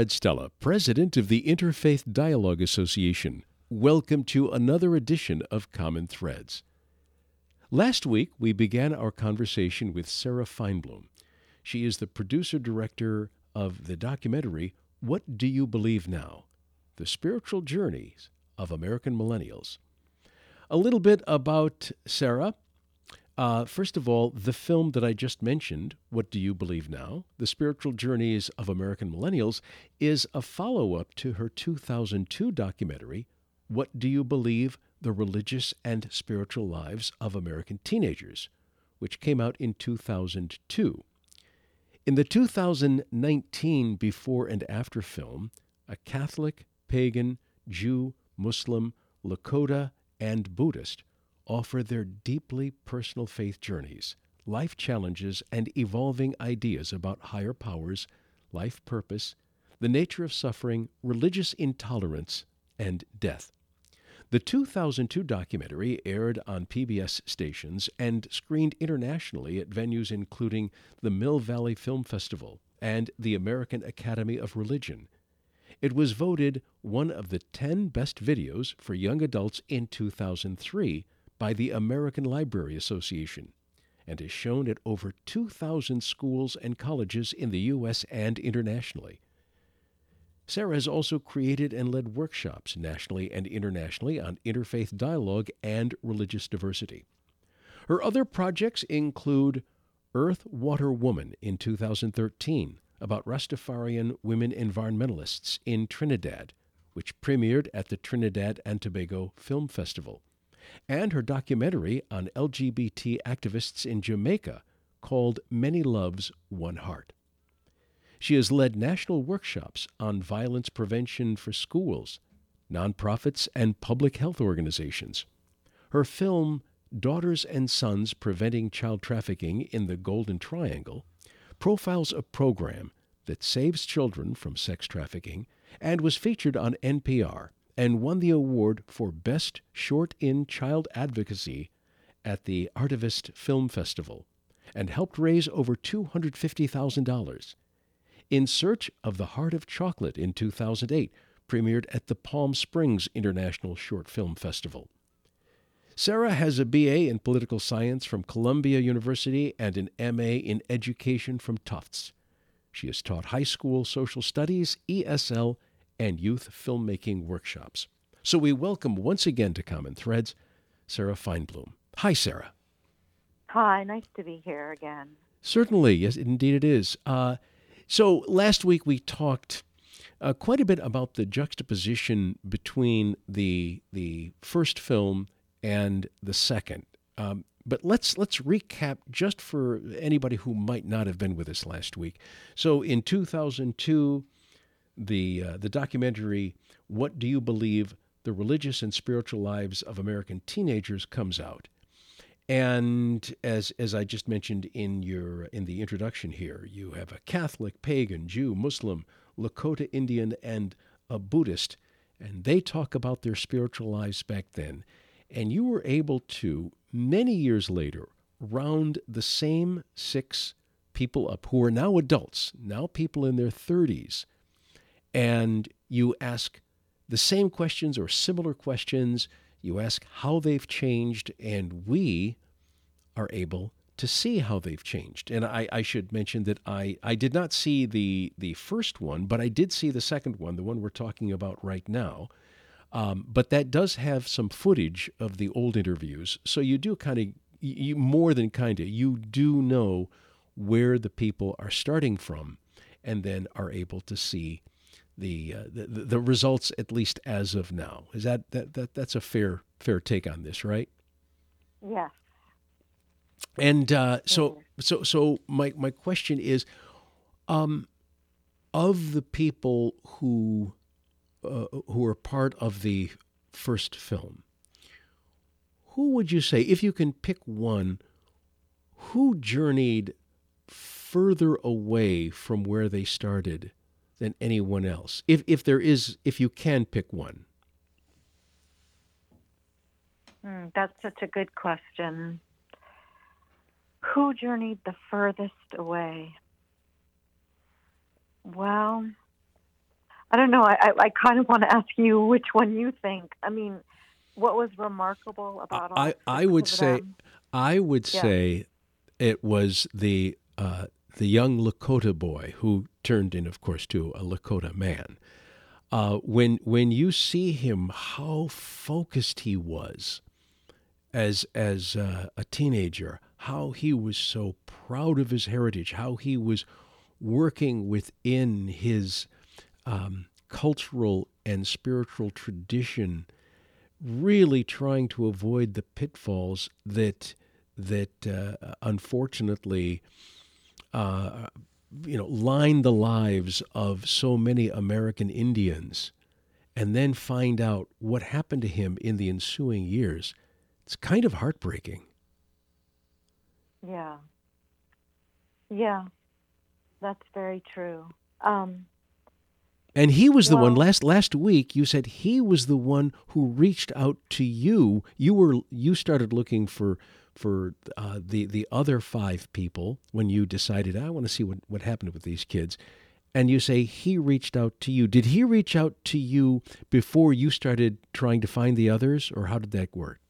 Fred Stella, President of the Interfaith Dialogue Association. Welcome to another edition of Common Threads. Last week, we began our conversation with Sarah Feinbloom. She is the producer director of the documentary What Do You Believe Now? The Spiritual Journeys of American Millennials. A little bit about Sarah. Uh, first of all, the film that I just mentioned, What Do You Believe Now? The Spiritual Journeys of American Millennials, is a follow up to her 2002 documentary, What Do You Believe? The Religious and Spiritual Lives of American Teenagers, which came out in 2002. In the 2019 before and after film, a Catholic, pagan, Jew, Muslim, Lakota, and Buddhist offer their deeply personal faith journeys, life challenges, and evolving ideas about higher powers, life purpose, the nature of suffering, religious intolerance, and death. The 2002 documentary aired on PBS stations and screened internationally at venues including the Mill Valley Film Festival and the American Academy of Religion. It was voted one of the 10 best videos for young adults in 2003 by the American Library Association and is shown at over 2,000 schools and colleges in the U.S. and internationally. Sarah has also created and led workshops nationally and internationally on interfaith dialogue and religious diversity. Her other projects include Earth, Water, Woman in 2013 about Rastafarian women environmentalists in Trinidad, which premiered at the Trinidad and Tobago Film Festival, and her documentary on LGBT activists in Jamaica called Many Loves, One Heart. She has led national workshops on violence prevention for schools, nonprofits, and public health organizations. Her film, Daughters and Sons Preventing Child Trafficking in the Golden Triangle, profiles a program that saves children from sex trafficking and was featured on NPR and won the award for Best Short in Child Advocacy at the Artivist Film Festival and helped raise over $250,000. In Search of the Heart of Chocolate in 2008 premiered at the Palm Springs International Short Film Festival. Sarah has a BA in political science from Columbia University and an MA in education from Tufts. She has taught high school social studies, ESL, and youth filmmaking workshops. So we welcome once again to Common Threads Sarah Feinbloom. Hi, Sarah. Hi, nice to be here again. Certainly, yes, indeed it is. Uh, so last week we talked uh, quite a bit about the juxtaposition between the the first film and the second. Um, but let's let's recap just for anybody who might not have been with us last week. So in 2002, the uh, the documentary "What Do You Believe: The Religious and Spiritual Lives of American Teenagers" comes out. And as as I just mentioned in your in the introduction here, you have a Catholic, pagan, Jew, Muslim, Lakota Indian, and a Buddhist, and they talk about their spiritual lives back then. And you were able to, many years later, round the same six people up who are now adults, now people in their 30s, and you ask the same questions or similar questions. You ask how they've changed, and we are able to see how they've changed. And I, I, should mention that I, I did not see the, the first one, but I did see the second one, the one we're talking about right now. Um, but that does have some footage of the old interviews. So you do kind of, you, more than kind of, you do know where the people are starting from and then are able to see the, uh, the, the results at least as of now. Is that, that, that that's a fair fair take on this, right? Yes. And uh, so so so my my question is, um, of the people who uh, who are part of the first film, who would you say, if you can pick one, who journeyed further away from where they started than anyone else? If if there is, if you can pick one. Mm, that's such a good question. Who journeyed the furthest away? Well, I don't know. I, I, I kind of want to ask you which one you think. I mean, what was remarkable about all I, I would say them? I would Yeah. say it was the uh, the young Lakota boy who turned in, of course, to a Lakota man. Uh, when when you see him, how focused he was as as uh, a teenager, how he was so proud of his heritage, how he was working within his um, cultural and spiritual tradition really trying to avoid the pitfalls that that uh, unfortunately uh, you know line the lives of so many American Indians and then find out what happened to him in the ensuing years it's kind of heartbreaking Yeah. Yeah. That's very true. Um, and he was the one last last week you said he was the one who reached out to you you were you started looking for for uh, the the other five people when you decided I want to see what what happened with these kids and you say he reached out to you did he reach out to you before you started trying to find the others or how did that work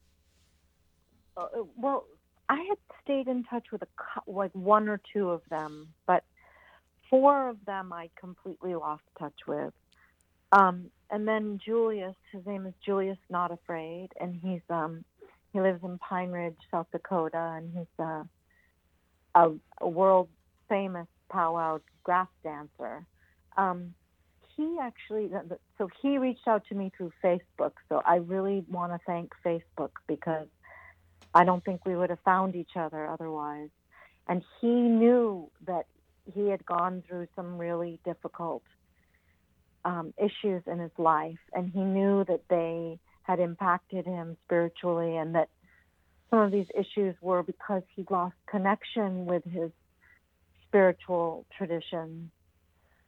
uh, well, I had stayed in touch with a like one or two of them, but four of them I completely lost touch with. Um, and then Julius, his name is Julius Not Afraid, and he's um, he lives in Pine Ridge, South Dakota, and he's uh, a, a world famous powwow grass dancer. Um, he actually, so he reached out to me through Facebook. So I really want to thank Facebook because I don't think we would have found each other otherwise. And he knew that he had gone through some really difficult um, issues in his life, and he knew that they had impacted him spiritually, and that some of these issues were because he lost connection with his spiritual tradition,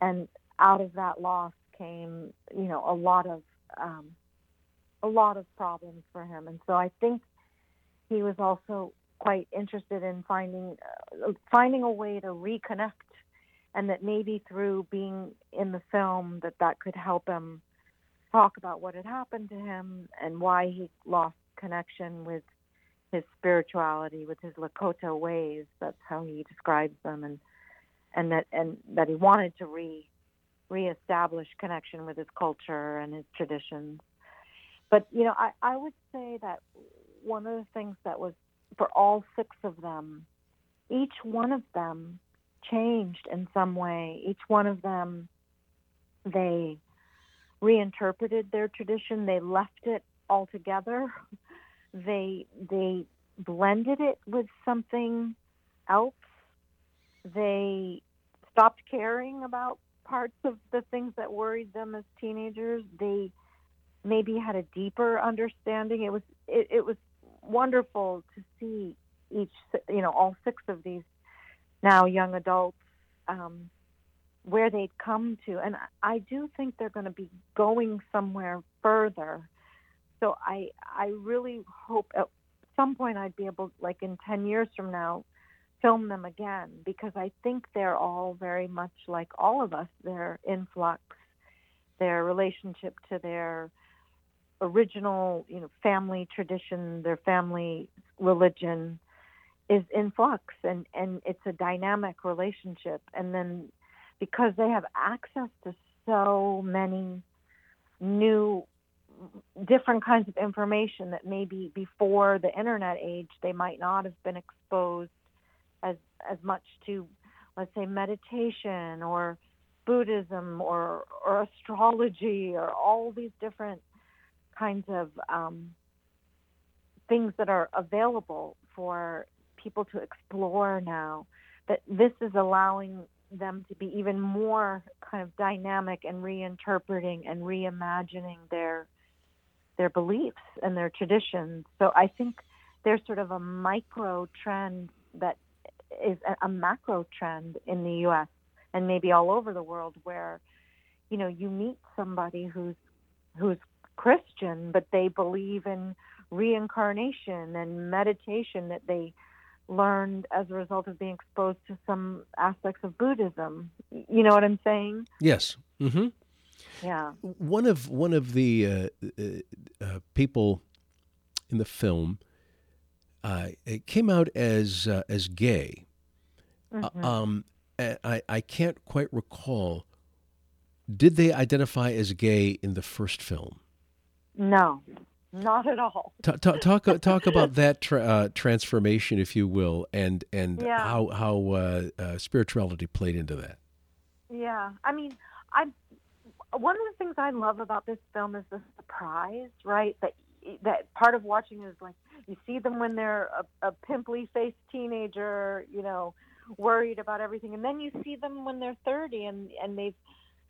and out of that loss came, you know, a lot of um, a lot of problems for him. And so I think he was also quite interested in finding uh, finding a way to reconnect and that maybe through being in the film that that could help him talk about what had happened to him and why he lost connection with his spirituality with his Lakota ways that's how he describes them and and that and that he wanted to re reestablish connection with his culture and his traditions but you know I, I would say that one of the things that was for all six of them, each one of them changed in some way. Each one of them, they reinterpreted their tradition. They left it altogether. They they blended it with something else. They stopped caring about parts of the things that worried them as teenagers. They maybe had a deeper understanding. It was it, it was wonderful to see each you know all six of these now young adults um, where they'd come to, and I do think they're going to be going somewhere further. So I I really hope at some point I'd be able, like in ten years from now, film them again because I think they're all very much like all of us. Their influx, their relationship to their original, you know, family tradition, their family religion is in flux and, and it's a dynamic relationship. And then because they have access to so many new different kinds of information that maybe before the internet age they might not have been exposed as as much to let's say meditation or Buddhism or or astrology or all these different kinds of um, things that are available for people to explore now. That this is allowing them to be even more kind of dynamic and reinterpreting and reimagining their their beliefs and their traditions. So I think there's sort of a micro trend that is a, a macro trend in the U.S. and maybe all over the world where you know you meet somebody who's who's Christian but they believe in reincarnation and meditation that they learned as a result of being exposed to some aspects of Buddhism. You know what I'm saying? Yes. Mm-hmm. Yeah. One of one of the uh, uh, uh, people in the film uh, it came out as uh, as gay. Mm-hmm. um, I I can't quite recall. Did they identify as gay in the first film? No, not at all. Talk talk talk, talk about that tra- uh, transformation, if you will, and and Yeah. how how uh, uh, spirituality played into that. Yeah, I mean, I one of the things I love about this film is the surprise, right? That that part of watching is like you see them when they're a, a pimply faced teenager, you know, worried about everything, and then you see them when they're thirty and and they've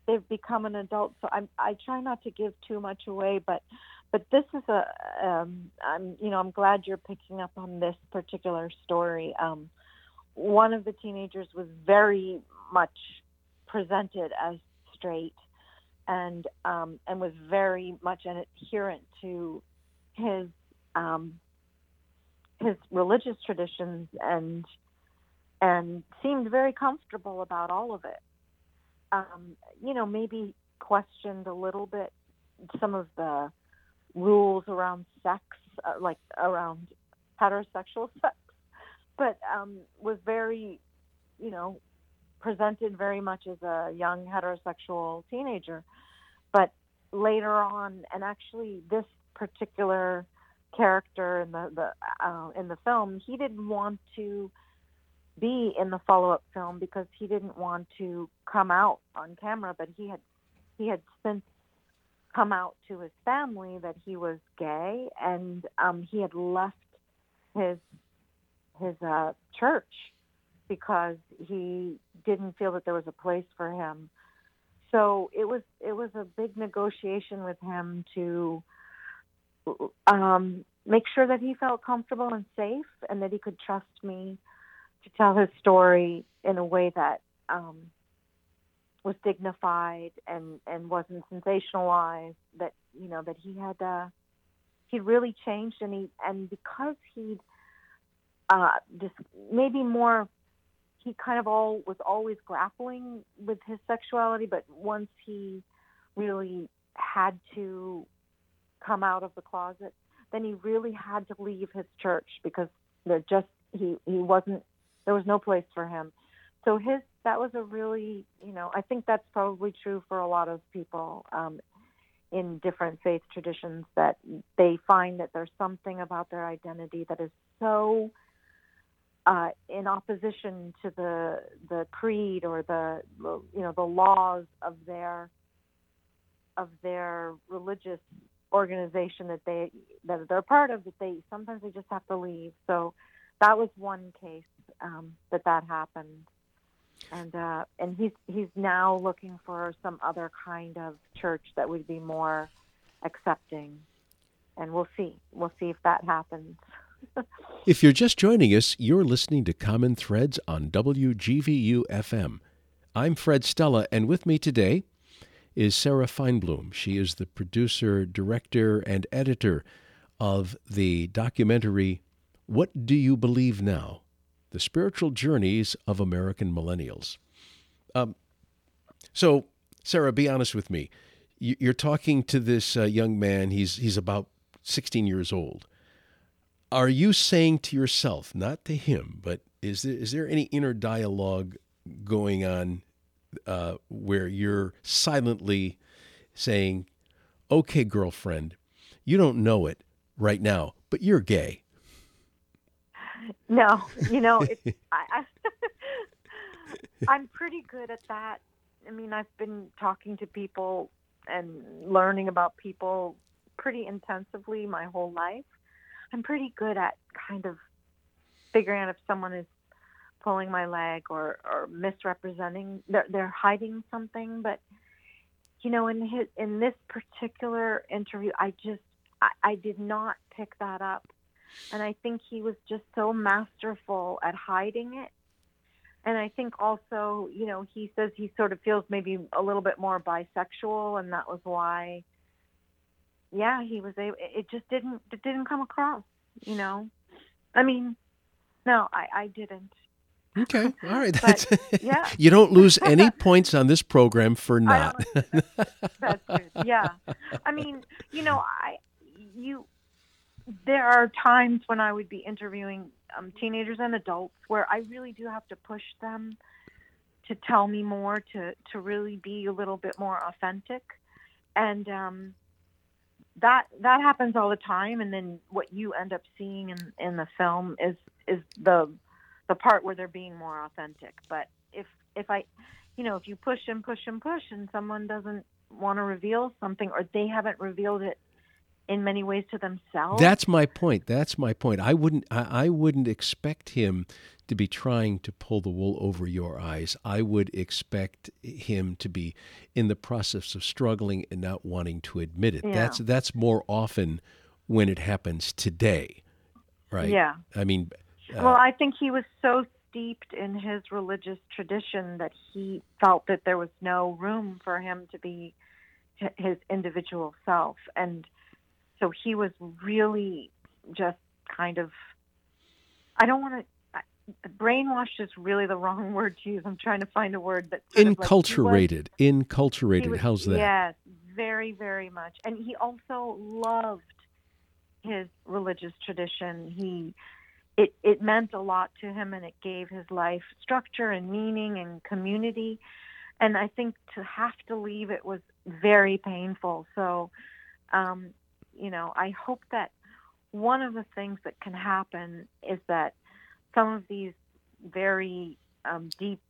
they've become an adult. So I I try not to give too much away, but but this is a um, I'm you know I'm glad you're picking up on this particular story. Um, one of the teenagers was very much presented as straight and um, and was very much an adherent to his um, his religious traditions and and seemed very comfortable about all of it. Um, you know, maybe questioned a little bit some of the rules around sex, uh, like around heterosexual sex, but um, was very, you know, presented very much as a young heterosexual teenager. But later on, and actually this particular character in the, the uh, in the film, he didn't want to be in the follow-up film because he didn't want to come out on camera. But he had he had since come out to his family that he was gay, and um, he had left his his uh, church because he didn't feel that there was a place for him. So it was it was a big negotiation with him to um, make sure that he felt comfortable and safe, and that he could trust me to tell his story in a way that um, was dignified and and wasn't sensationalized. That you know that he had uh, he really changed, and he and because he'd uh, just maybe more he kind of all was always grappling with his sexuality, but once he really had to come out of the closet, then he really had to leave his church because there just he he wasn't there was no place for him. So his that was a really you know I think that's probably true for a lot of people um, in different faith traditions that they find that there's something about their identity that is so uh, in opposition to the the creed or the you know the laws of their of their religious organization that they that they're part of that they sometimes they just have to leave. So that was one case um, that that happened, and uh, and he's he's now looking for some other kind of church that would be more accepting, and we'll see we'll see if that happens. If you're just joining us, you're listening to Common Threads on WGVU FM. I'm Fred Stella, and with me today is Sarah Feinbloom. She is the producer, director, and editor of the documentary What Do You Believe Now? The Spiritual Journeys of American Millennials. Um, so, Sarah, be honest with me. You- You're talking to this uh, young man. He's he's about 16 years old. Are you saying to yourself, not to him, but is there is there any inner dialogue going on uh, where you're silently saying, "Okay, girlfriend, you don't know it right now, but you're gay." No, you know, it's, I, I, I'm pretty good at that. I mean, I've been talking to people and learning about people pretty intensively my whole life. I'm pretty good at kind of figuring out if someone is pulling my leg or or misrepresenting. They're they're hiding something, but you know, in his in this particular interview, I just I, I did not pick that up, and I think he was just so masterful at hiding it. And I think also, you know, he says he sort of feels maybe a little bit more bisexual, and that was why. Yeah, he was able. It just didn't. It didn't come across. You know, I mean, no, I, I didn't. Okay, all right. But, yeah. you don't lose any points on this program for not. That's good. Yeah, I mean, you know, I you there are times when I would be interviewing um, teenagers and adults where I really do have to push them to tell me more, to to really be a little bit more authentic, and um, that that happens all the time. And then what you end up seeing in in the film is is the the part where they're being more authentic. But if if I, you know, if you push and push and push, and someone doesn't want to reveal something, or they haven't revealed it in many ways to themselves. That's my point. That's my point. I wouldn't. I, I wouldn't expect him to be trying to pull the wool over your eyes. I would expect him to be in the process of struggling and not wanting to admit it. Yeah. That's that's more often when it happens today, right? Yeah. I mean, uh, well, I think he was so steeped in his religious tradition that he felt that there was no room for him to be his individual self, and so he was really just kind of. I don't want to. Brainwashed is really the wrong word to use. I'm trying to find a word that of like- was- enculturated. was- How's that? Yes, very, very much. And he also loved his religious tradition. He it it meant a lot to him and it gave his life structure and meaning and community. And I think to have to leave it was very painful. So um, you know, I hope that one of the things that can happen is that some of these very um, deep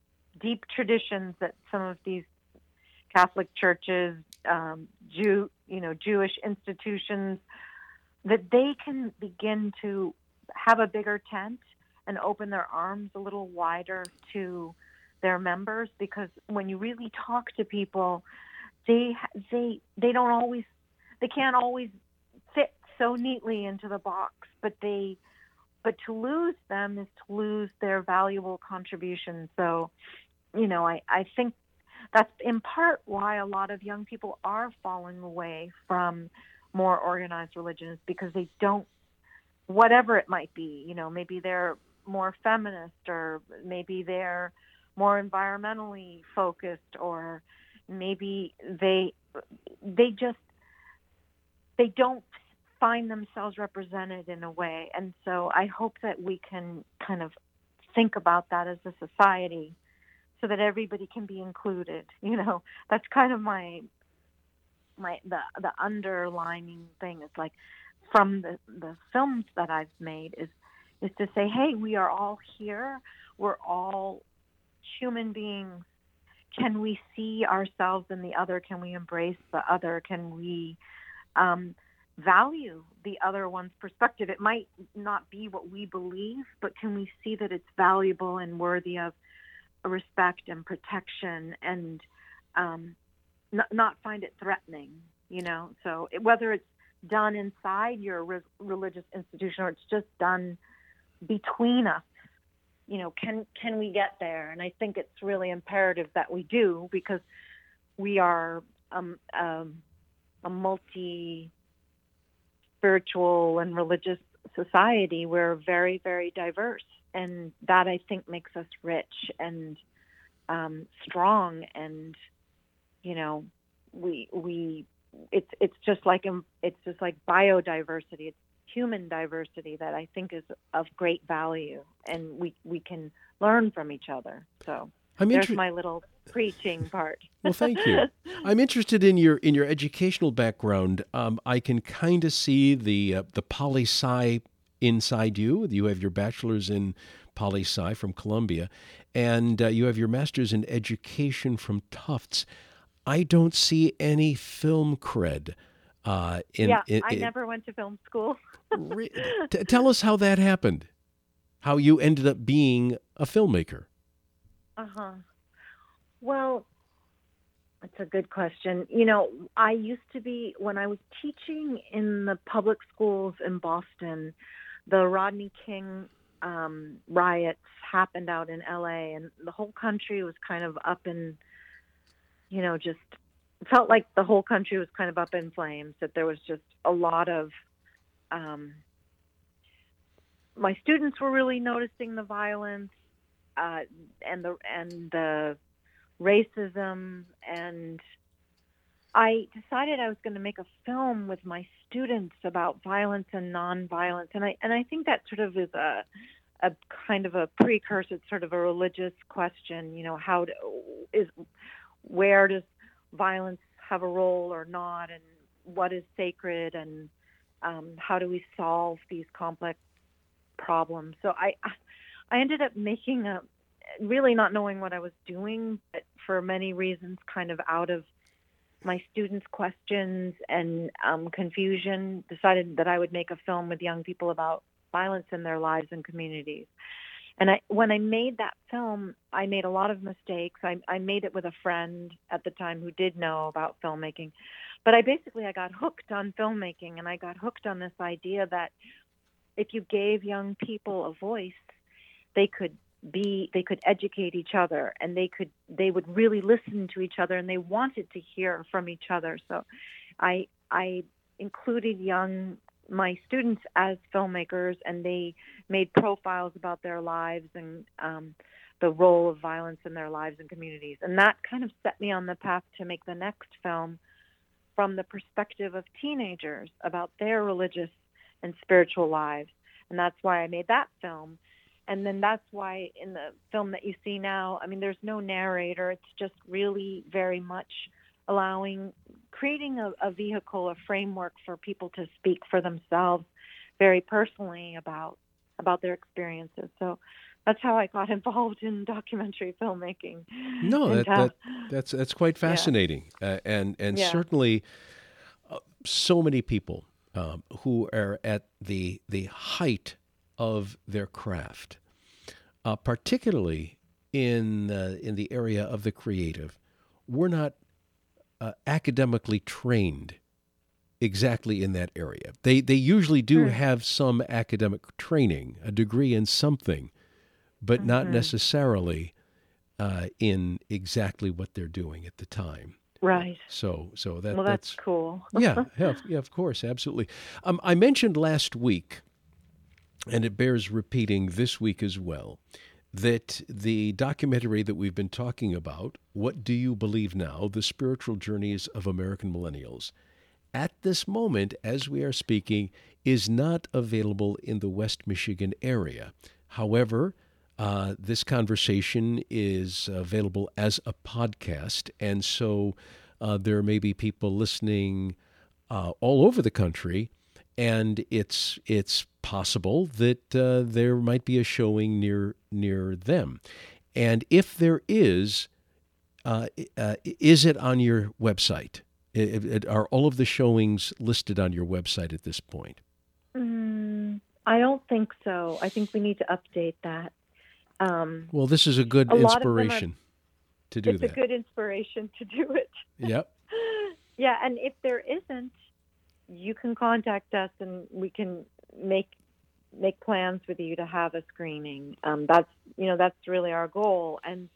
deep traditions that some of these Catholic churches, um, Jew, you know, Jewish institutions, that they can begin to have a bigger tent and open their arms a little wider to their members because when you really talk to people, they they they don't always they can't always so neatly into the box, but they but to lose them is to lose their valuable contribution. So, you know, I, I think that's in part why a lot of young people are falling away from more organized religions because they don't whatever it might be you know maybe they're more feminist or maybe they're more environmentally focused or maybe they they just they don't find themselves represented in a way. And so i hope that we can kind of think about that as a society so that everybody can be included you know? That's kind of my my the the underlining thing. Is like from the the films that I've made is is to say hey we are all here. We're all human beings. Can we see ourselves in the other? Can we embrace the other? Can we um, value the other one's perspective it might not be what we believe but can we see that it's valuable and worthy of respect and protection and um, not, not find it threatening, you know. So whether it's done inside your re- religious institution or it's just done between us, you know, can can we get there? And I think it's really imperative that we do because we are um, um, a multi spiritual and religious society. We're very very diverse, and that I think makes us rich and um, strong and you know we we it's it's just like um, it's just like biodiversity it's human diversity that i think is of great value and we we can learn from each other so I'm there's inter- my little preaching part Well, thank you. I'm interested in your in your educational background. Um, I can kind of see the uh, the poli sci inside you. You have your bachelor's in poli sci from Columbia, and uh, you have your master's in education from Tufts. I don't see any film cred. Uh, in, yeah in, i never went to film school re- t- tell us how that happened. how you ended up being a filmmaker. Uh huh. Well, that's a good question. You know, I used to be, when I was teaching in the public schools in Boston, the Rodney King um, riots happened out in LA, and the whole country was kind of up in, you know, just felt like the whole country was kind of up in flames, that there was just a lot of, um, my students were really noticing the violence uh, and the and the racism and I decided I was going to make a film with my students about violence and nonviolence, and I and I think that sort of is a a kind of a precursor, it's sort of a religious question. You know, how is where does violence have a role or not, and what is sacred, and um, how do we solve these complex problems? So I I ended up making a really not knowing what I was doing, but for many reasons, kind of out of my students' questions and um, confusion, decided that I would make a film with young people about violence in their lives and communities. And I, when I made that film, I made a lot of mistakes. I, I made it with a friend at the time who did know about filmmaking, but I basically I got hooked on filmmaking, and I got hooked on this idea that if you gave young people a voice, they could be they could educate each other and they could they would really listen to each other and they wanted to hear from each other. So i i included young my students as filmmakers and they made profiles about their lives and um, the role of violence in their lives and communities. And that kind of set me on the path to make the next film from the perspective of teenagers about their religious and spiritual lives. And that's why i made that film and then that's why in the film that you see now i mean there's no narrator it's just really very much allowing creating a, a vehicle a framework for people to speak for themselves very personally about about their experiences so that's how I got involved in documentary filmmaking. No, that, that, that's that's quite fascinating, yeah. uh, and and yeah. certainly uh, so many people um, who are at the the height of their craft, uh, particularly in uh, in the area of the creative. We're not uh, academically trained exactly in that area. They they usually do mm. have some academic training, a degree in something, but mm-hmm. not necessarily uh, in exactly what they're doing at the time. Right. So, so that well, that's, that's cool. yeah, yeah, yeah, of course, absolutely. Um, I mentioned last week and it bears repeating this week as well, that the documentary that we've been talking about, What Do You Believe Now? The Spiritual Journeys of American Millennials, at this moment, as we are speaking, is not available in the West Michigan area. However, uh, this conversation is available as a podcast, and so uh, there may be people listening uh, all over the country and it's it's possible that uh, there might be a showing near near them. And if there is, uh, uh, is it on your website? It, it, are all of the showings listed on your website at this point? Mm, I don't think so. I think we need to update that. Um, well, this is a good a inspiration are, to do it's that. It's a good inspiration to do it. Yep. yeah, and if there isn't, you can contact us and we can make make plans with you to have a screening. Um, that's you know that's really our goal. And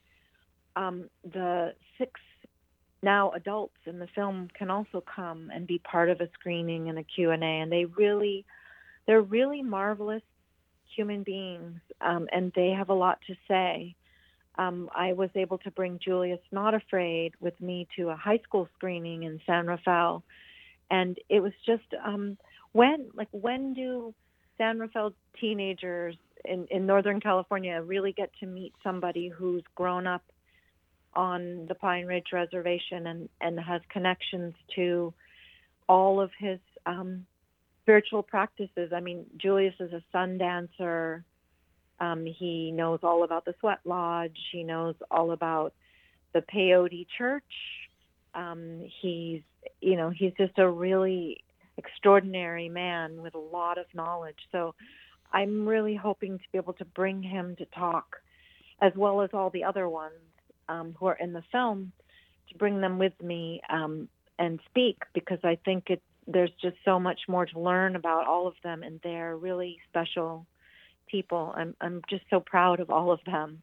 um, the six now adults in the film can also come and be part of a screening and a Q and A. And they really they're really marvelous human beings, um, and they have a lot to say. Um, I was able to bring Julius Not Afraid with me to a high school screening in San Rafael and it was just um, when like when do San Rafael teenagers in, in Northern California really get to meet somebody who's grown up on the Pine Ridge Reservation and, and has connections to all of his um, spiritual practices. I mean, Julius is a sun dancer. Um, he knows all about the Sweat Lodge. He knows all about the Peyote Church. Um, he's you know, he's just a really extraordinary man with a lot of knowledge. So I'm really hoping to be able to bring him to talk, as well as all the other ones um, who are in the film, to bring them with me um, and speak because I think it, there's just so much more to learn about all of them, and they're really special people. I'm I'm just so proud of all of them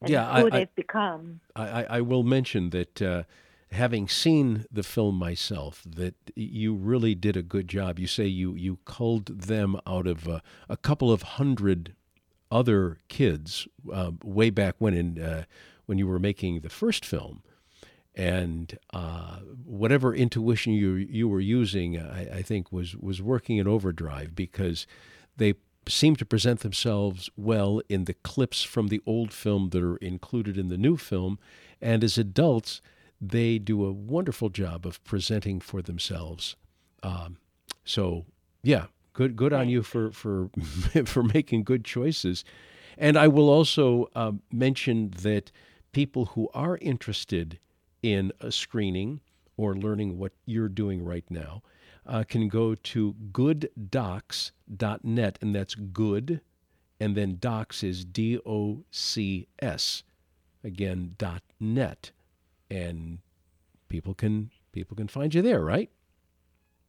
and Yeah, who I- I- they've become. I, I, I will mention that uh, having seen the film myself, that you really did a good job. You say you, you culled them out of uh, a couple of hundred other kids uh, way back when in uh, when you were making the first film, and uh, whatever intuition you you were using, I, I think was was working in overdrive because they seem to present themselves well in the clips from the old film that are included in the new film, and as adults, they do a wonderful job of presenting for themselves. Um, so, yeah, good good on you for for for making good choices. And I will also um, mention that people who are interested in a screening or learning what you're doing right now uh, can go to gooddocs.net, and that's good, and then docs is D O C S, again, dot net, and people can people can find you there, right?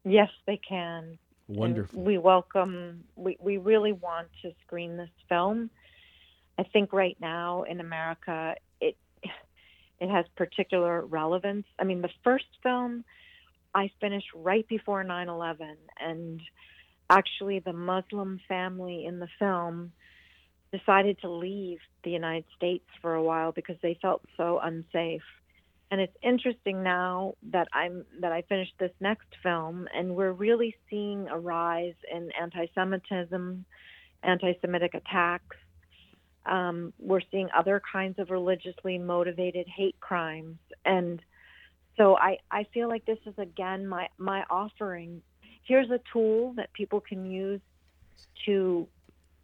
Yes, they can. And Wonderful. we welcome. We we really want to screen this film. I think right now in America, it it has particular relevance. I mean, the first film I finished right before 9/11, and actually, the Muslim family in the film decided to leave the United States for a while because they felt so unsafe. And it's interesting now that I'm that I finished this next film, and we're really seeing a rise in anti-Semitism, anti-Semitic attacks. Um, we're seeing other kinds of religiously motivated hate crimes, and so I, I feel like this is again my my offering. Here's a tool that people can use to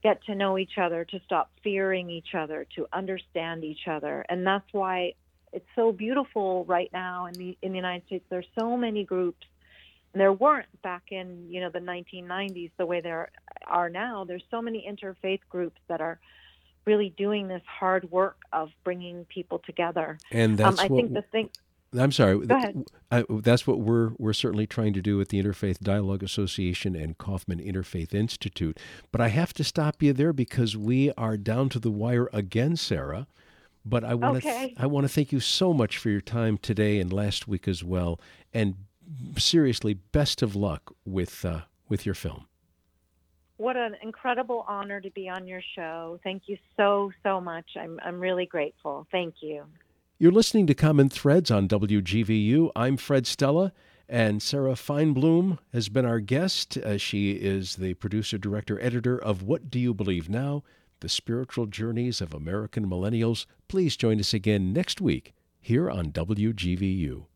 get to know each other, to stop fearing each other, to understand each other, and that's why it's so beautiful right now in the in the United States. There's so many groups, and there weren't back in you know the 1990s the way there are now. There's so many interfaith groups that are really doing this hard work of bringing people together. And that's um, I what think the thing. I'm sorry. I, that's what we're we're certainly trying to do with the Interfaith Dialogue Association and Kaufman Interfaith Institute. But I have to stop you there because we are down to the wire again, Sarah. But I want to Okay. I want to thank you so much for your time today and last week as well. And seriously, best of luck with uh, with your film. What an incredible honor to be on your show. Thank you so so much. I'm I'm really grateful. Thank you. You're listening to Common Threads on WGVU. I'm Fred Stella, and Sarah Feinbloom has been our guest. Uh, she is the producer, director, editor of What Do You Believe Now? The Spiritual Journeys of American Millennials. Please join us again next week here on WGVU.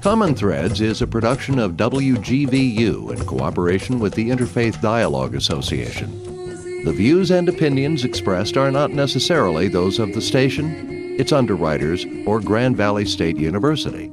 Common Threads is a production of WGVU in cooperation with the Interfaith Dialogue Association. The views and opinions expressed are not necessarily those of the station, its underwriters, or Grand Valley State University.